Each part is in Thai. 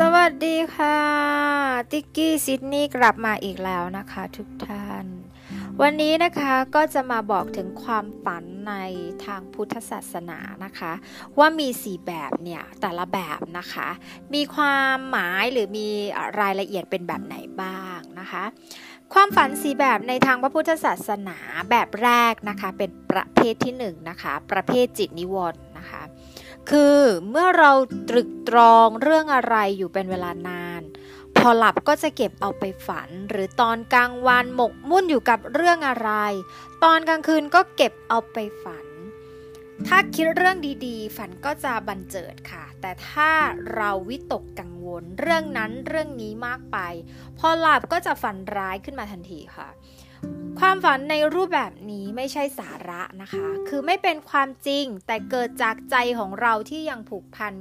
สวัสดีค่ะ ติกกี้ซิดนีย์กลับมาอีกแล้วนะคะทุกท่าน วันนี้นะคะก็จะมาบอกถึงความฝันในทางพุทธศาสนานะคะ ว่ามีสี่แบบเนี่ย แต่ละแบบนะคะ มีความหมายหรือมีรายละเอียดเป็นแบบไหนบ้างนะคะ ความฝันสีแบบในทางพระพุทธศาสนาแบบแรกนะคะ เป็นประเภทที่1นนะคะประเภทจิตนิวรณ์ คือเมื่อเราตรึกตรองเรื่องอะไรอยู่เป็นเวลานาน พอหลับก็จะเก็บเอาไปฝัน หรือตอนกลางวันหมกมุ่นอยู่กับเรื่องอะไร ตอนกลางคืนก็เก็บเอาไปฝัน ถ้าคิดเรื่องดีๆ ฝันก็จะบันเจิดค่ะ แต่ถ้าเราวิตกกังวล เรื่องนั้นเรื่องนี้มากไป พอหลับก็จะฝันร้ายขึ้นมาทันทีค่ะ ความฝันในรูปแบบนี้ไม่ใช่สาระนะคะ คือไม่เป็นความจริงแต่เกิดจากใจของเราที่ยังผูกพัน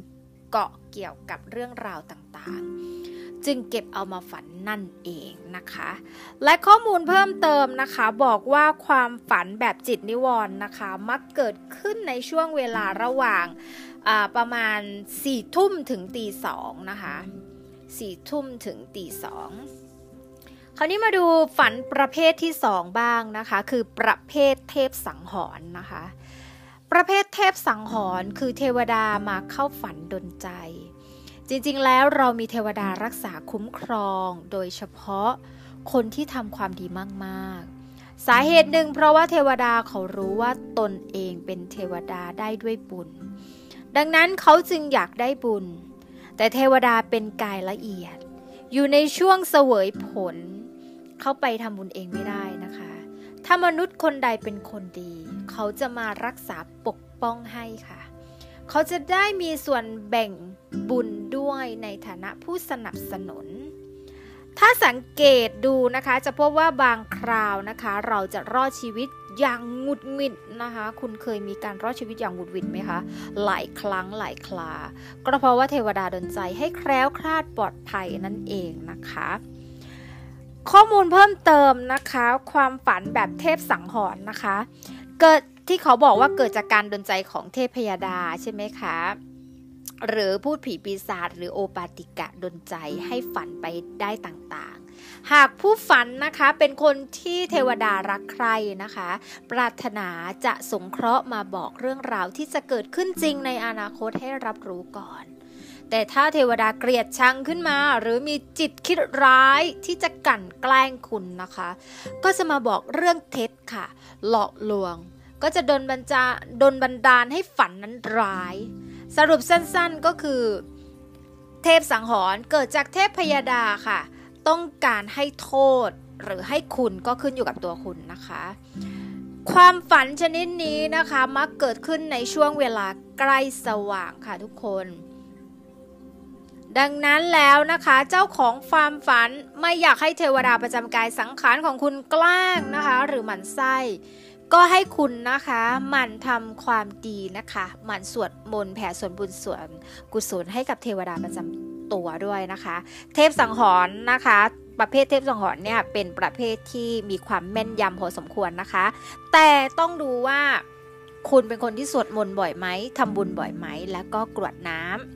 เกาะเกี่ยวกับเรื่องราวต่างๆ จึงเก็บเอามาฝันนั่นเองนะคะ และข้อมูลเพิ่มเติมนะคะบอกว่าความฝันแบบจิตนิวรณ์นะคะ มักเกิดขึ้นในช่วงเวลาระหว่างประมาณ4ทุ่มถึงตีสองนะคะ4ทุ่มถึงตีสอง คราวนี้มาดูฝันประเภทที่สองบ้างนะคะ คือประเภทเทพสังหรณ์นะคะ ประเภทเทพสังหรณ์คือเทวดามาเข้าฝันดนใจ จริงๆแล้วเรามีเทวดารักษาคุ้มครอง โดยเฉพาะคนที่ทำความดีมากๆ สาเหตุหนึ่งเพราะว่าเทวดาเขารู้ว่าตนเองเป็นเทวดาได้ด้วยบุญ ดังนั้นเขาจึงอยากได้บุญ แต่เทวดาเป็นกายละเอียด อยู่ในช่วงเสวยผล เข้าไปทำบุญเองไม่ได้นะคะ ถ้ามนุษย์คนใดเป็นคนดี เขาจะมารักษาปกป้องให้ค่ะ เขาจะได้มีส่วนแบ่งบุญด้วยในฐานะผู้สนับสนุน ถ้าสังเกตดูนะคะ จะพบว่าบางคราวนะคะ เราจะรอดชีวิตอย่างหงุดหงิดนะคะ คุณเคยมีการรอดชีวิตอย่างหงุดหงิดไหมคะ หลายครั้งหลายคราก็เพราะว่าเทวดาดลใจให้แคล้วคลาดปลอดภัยนั่นเองนะคะ ข้อมูลเพิ่มเติมนะคะ ความฝันแบบเทพสังหรณ์นะคะ เกิดที่เขาบอกว่าเกิดจากการดนใจของเทพพยาดาใช่ไหมคะหรือพูดผีปีศาจหรือโอปาติกะดนใจให้ฝันไปได้ต่างๆ หากผู้ฝันนะคะเป็นคนที่เทวดารักใครนะคะ ปรารถนาจะสงเคราะห์มาบอกเรื่องราวที่จะเกิดขึ้นจริงในอนาคตให้รับรู้ก่อน แต่ถ้าเทวดาเกลียดชังขึ้นมา หรือมีจิตคิดร้ายที่จะกั่นแกล้งคุณนะคะ ก็จะมาบอกเรื่องเท็จค่ะ หลอกลวง ก็จะดนบัญจาดนบันดาลให้ฝันนั้นร้าย สรุปสั้นๆก็คือ เทพสังหรณ์เกิดจากเทพพยาดาค่ะ ต้องการให้โทษหรือให้คุณก็ขึ้นอยู่กับตัวคุณนะคะ ความฝันชนิดนี้นะคะ มักเกิดขึ้นในช่วงเวลาใกล้สว่างค่ะทุกคน ดังนั้นแล้วนะคะเจ้าของความฝันไม่อยากให้เทวดาประจำกายสังขารของคุณกล้างนะคะ หรือหมันไส้ก็ให้คุณนะคะหมั่นทำความดีนะคะหมั่นสวดมนต์แผ่ส่วนบุญส่วนกุศลให้กับเทวดาประจำตัวด้วยนะคะ เทพสังหรณ์นะคะประเภทเทพสังหรณ์เนี่ยเป็นประเภทที่มีความแม่นยำพอสมควรนะคะ แต่ต้องดูว่าคุณเป็นคนที่สวดมนต์บ่อยไหมทำบุญบ่อยไหม แล้วก็กรวดน้ำ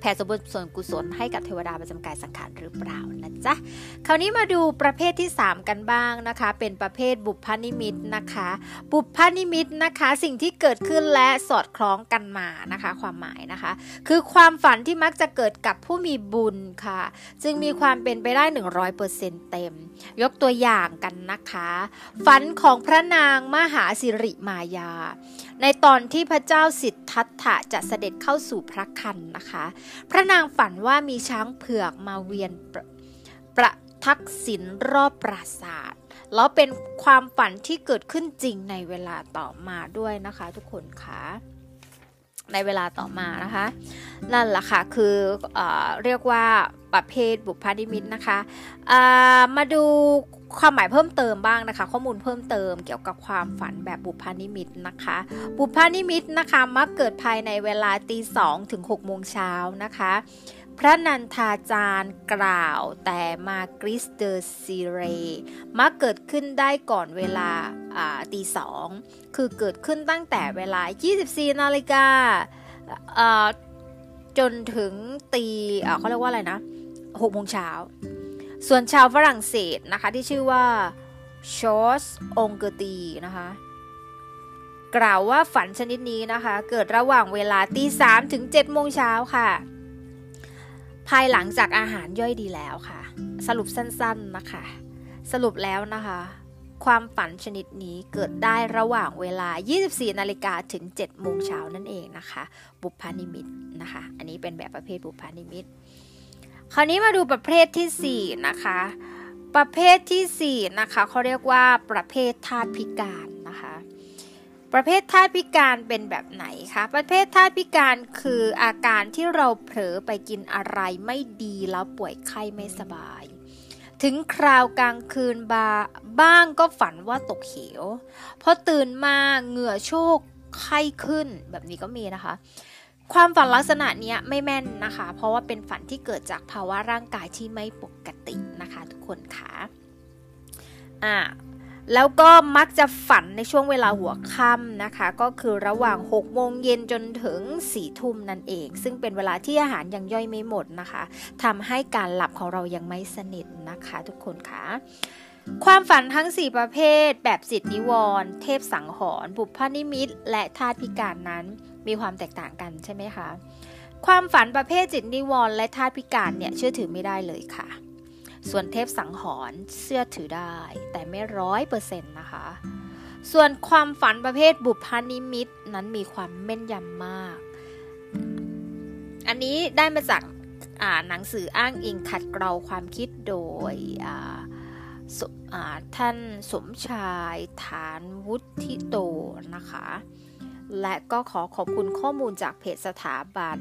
แผ่สมบูรณ์ส่วนกุศลให้กับเทวดาประจำกายสังขารหรือเปล่านะจ๊ะคราวนี้มาดูประเภทที่ 3 กันบ้างนะคะ เป็นประเภทบุพพนิมิตนะคะ บุพพนิมิตนะคะ สิ่งที่เกิดขึ้นและสอดคล้องกันมานะคะ ความหมายนะคะ คือความฝันที่มักจะเกิดกับผู้มีบุญค่ะ จึงมีความเป็นไปได้ 100%เต็ม ยกตัวอย่างกันนะคะ ฝันของพระนางมหาสิริมายา ในตอนที่พระเจ้าสิทธัตถะจะเสด็จเข้าสู่พระคันนะคะ พระนางฝันว่ามีช้างเผือกมาเวียนประประทักษิณรอบปราสาทแล้วเป็นความฝันที่เกิดขึ้นจริงในเวลาต่อมาด้วยนะคะ ทุกคนคะในเวลาต่อมานะคะ นั่นแหละค่ะคือเอเรียกว่าประเภทบุพานิมิตนะคะมาดู ความหมายเพิ่มเติมบ้างนะคะ ข้อมูลเพิ่มเติมเกี่ยวกับความฝันแบบบุพานิมิตนะคะ บุพานิมิตนะคะมักเกิดภายในเวลาตีสองถึง6โมงเช้านะคะ พระนันทาจารย์กล่าวแต่มากริสเดอซีเรมักเกิดขึ้นได้ก่อนเวลาตีสองคือเกิดขึ้นตั้งแต่เวลา 24 นาฬิกาจจนถึงตีเขาเรียกว่าอะไรนะหกโมงเช้า ส่วนชาวฝรั่งเศสนะคะที่ชื่อว่าชอสองเกตีนะคะกล่าวว่าฝันชนิดนี้นะคะ เกิดระหว่างเวลาตีสามถึงเจ็ดโมงเช้าค่ะ ภายหลังจากอาหารย่อยดีแล้วค่ะ สรุปสั้นๆนะคะ สรุปแล้วนะคะ ความฝันชนิดนี้เกิดได้ระหว่างเวลา 24 นาฬิกาถึง7โมงเช้านั่นเองนะคะ บุพานิมิตนะคะ อันนี้เป็นแบบประเภทบุพานิมิต คราวนี้มาดูประเภทที่ 4 นะคะ ประเภทที่ 4 นะคะเขาเรียกว่าประเภทธาตุพิการนะคะ ประเภทธาตุพิการเป็นแบบไหนคะประเภทธาตุพิการคืออาการที่เราเผลอไปกินอะไรไม่ดีแล้วป่วยไข้ไม่สบาย ถึงคราวกลางคืนบาบ้างก็ฝันว่าตกเขียวพอตื่นมาเหงื่อโชกไข้ขึ้นแบบนี้ก็มีนะคะ ความฝันลักษณะนี้ไม่แม่นนะคะ เพราะว่าเป็นฝันที่เกิดจากภาวะร่างกายที่ไม่ปกตินะคะ ทุกคนคะอ่าแล้วก็มักจะฝันในช่วงเวลาหัวค่ำนะคะ ก็คือระหว่าง 6 โมงเย็นจนถึง 4 ทุ่มนั่นเอง ซึ่งเป็นเวลาที่อาหารยังย่อยไม่หมดนะคะทำให้การหลับของเรายังไม่สนิทนะคะ ทุกคนคะความฝันทั้ง 4 ประเภท แบบจิตนิวรณ์เทพสังหรณ์บุพพนิมิต และธาตุพิการนั้น มีความแตกต่างกันใช่ไหมคะ ความฝันประเภทจิตนิวรณ์และธาตุพิการเนี่ยเชื่อถือไม่ได้เลยค่ะ ส่วนเทพสังหรณ์เชื่อถือได้ แต่ไม่ร้อยเปอร์เซ็นต์นะคะ ส่วนความฝันประเภทบุพานิมิตนั้นมีความแม่นยำมาก อันนี้ได้มาจากหนังสืออ้างอิงขัดเกลาความคิดโดยท่านสมชายฐานวุฒิโตนะคะ และก็ขอขอบคุณข้อมูลจากเพจสถาบัน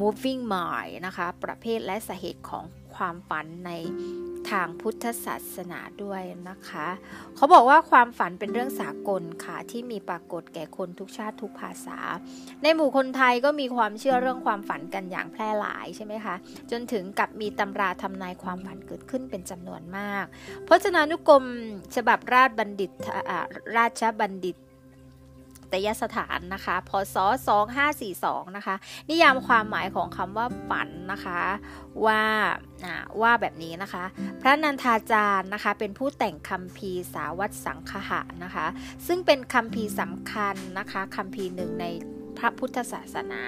moving mind นะคะ ประเภทและสาเหตุของความฝันในทางพุทธศาสนาด้วยนะคะ เขาบอกว่าความฝันเป็นเรื่องสากลค่ะ ที่มีปรากฏแก่คนทุกชาติทุกภาษา ในหมู่คนไทยก็มีความเชื่อเรื่องความฝันกันอย่างแพร่หลายใช่ไหมคะ จนถึงกับมีตำราทำนายความฝันเกิดขึ้นเป็นจำนวนมาก พจนานุกรมฉบับราชบัณฑิตราชบัณฑิต ตยสถานนะคะพศ2542นะคะ นิยามความหมายของคำว่าฝันนะคะว่าว่าแบบนี้นะคะ พระนันทาจารย์นะคะเป็นผู้แต่งคำพีสาวัตสังคหะนะคะ ซึ่งเป็นคำพีสำคัญนะคะคำพีหนึ่งในพระพุทธศาสนา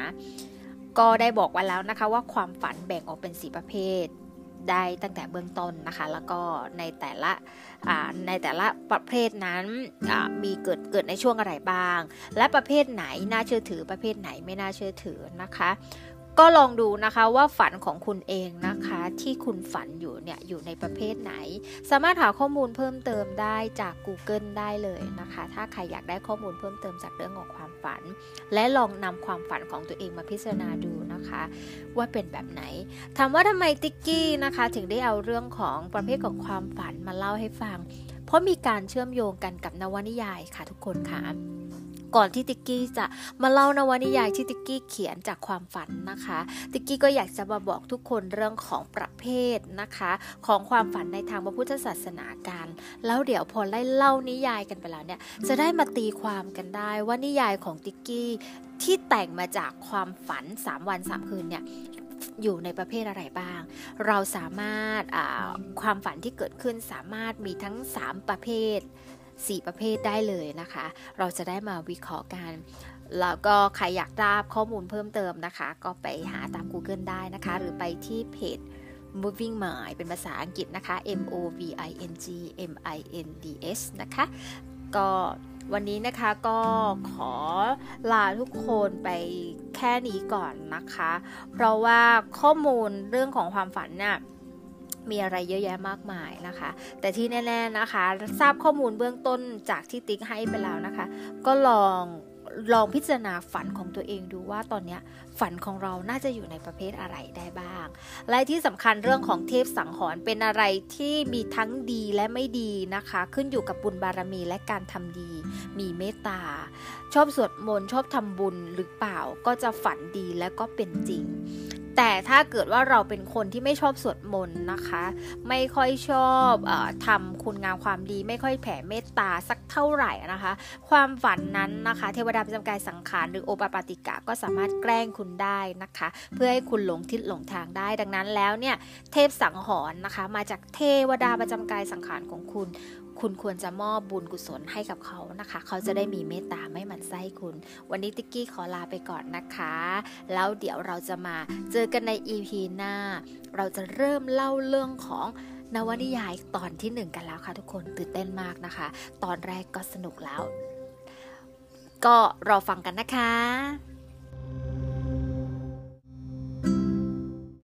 ก็ได้บอกไว้แล้วนะคะว่าความฝันแบ่งออกเป็นสีประเภท ได้ตั้งแต่เบื้องต้นนะคะ แล้วก็ในแต่ละในแต่ละประเภทนั้นมีเกิดเกิดในช่วงอะไรบ้าง และประเภทไหนน่าเชื่อถือประเภทไหนไม่น่าเชื่อถือนะคะ ก็ลองดูนะคะว่าฝันของคุณเองนะคะที่คุณฝันอยู่เนี่ยอยู่ในประเภทไหน สามารถหาข้อมูลเพิ่มเติมได้จาก Google ได้เลยนะคะ ถ้าใครอยากได้ข้อมูลเพิ่มเติมจากเรื่องของความฝัน และลองนำความฝันของตัวเองมาพิจารณาดู นะคะ ว่าเป็นแบบไหน ถามว่าทำไมติ๊กกี้นะคะ ถึงได้เอาเรื่องของประเภทของความฝันมาเล่าให้ฟัง เพราะมีการเชื่อมโยงกันกับนวนิยายค่ะทุกคนค่ะ ก่อนที่ติ๊กกี้จะมาเล่านวนิยายที่ติ๊กกี้เขียนจากความฝันนะคะ ติ๊กกี้ก็อยากจะมาบอกทุกคนเรื่องของประเภทนะคะ ของความฝันในทางพระพุทธศาสนาการแล้วเดี๋ยวพอไล่เล่านิยายกันไปแล้วเนี่ยจะได้มาตีความกันได้ว่านิยายของติ๊กกี้ที่แต่งมาจากความฝัน 3 วัน 3 คืนเนี่ยอยู่ในประเภทอะไรบ้าง เราสามารถความฝันที่เกิดขึ้นสามารถมีทั้ง 3 ประเภท 4 ประเภทได้เลยนะคะ เราจะได้มาวิเคราะห์กันแล้วก็ใครอยากทราบข้อมูลเพิ่มเติมนะคะ ก็ไปหาตาม Google ได้นะคะ หรือไปที่เพจ moving mind เป็นภาษาอังกฤษนะคะ m o v i n g m i n d s นะคะ ก็วันนี้นะคะก็ขอลาทุกคนไปแค่นี้ก่อนนะคะ เพราะว่าข้อมูลเรื่องของความฝันเนี่ย มีอะไรเยอะแยะมากมายนะคะ แต่ที่แน่ ๆนะคะ ทราบข้อมูลเบื้องต้นจากที่ติ๊กให้ไปแล้วนะคะ ก็ลองลองพิจารณาฝันของตัวเองดูว่าตอนนี้ฝันของเราน่าจะอยู่ในประเภทอะไรได้บ้าง และที่สำคัญเรื่องของเทพสังหรณ์เป็นอะไรที่มีทั้งดีและไม่ดีนะคะ ขึ้นอยู่กับบุญบารมีและการทำดี มีเมตตา ชอบสวดมนต์ชอบทำบุญหรือเปล่าก็จะฝันดีและก็เป็นจริง แต่ถ้าเกิดว่าเราเป็นคนที่ไม่ชอบสวดมนต์นะคะ ไม่ค่อยชอบอทำคุณงามความดี ไม่ค่อยแผ่เมตตาสักเท่าไหร่นะคะ ความฝันนั้นนะคะ เทวดาประจำกายสังขารหรือโอปปาติกะก็สามารถแกล้งคุณได้นะคะ เพื่อให้คุณหลงทิศหลงทางได้ ดังนั้นแล้วเนี่ยเทพสังหรณ์นะคะ มาจากเทวดาประจำกายสังขารของคุณ คุณควรจะมอบบุญกุศลให้กับเขานะคะ เขาจะได้มีเมตตาไม่หมั่นไส้คุณ วันนี้ติ๊กกี้ขอลาไปก่อนนะคะ แล้วเดี๋ยวเราจะมาเจอกันใน EP หน้า เราจะเริ่มเล่าเรื่องของนวนิยายตอนที่หนึ่งกันแล้วค่ะทุกคนตื่นเต้นมากนะคะ ตอนแรกก็สนุกแล้ว ก็รอฟังกันนะคะ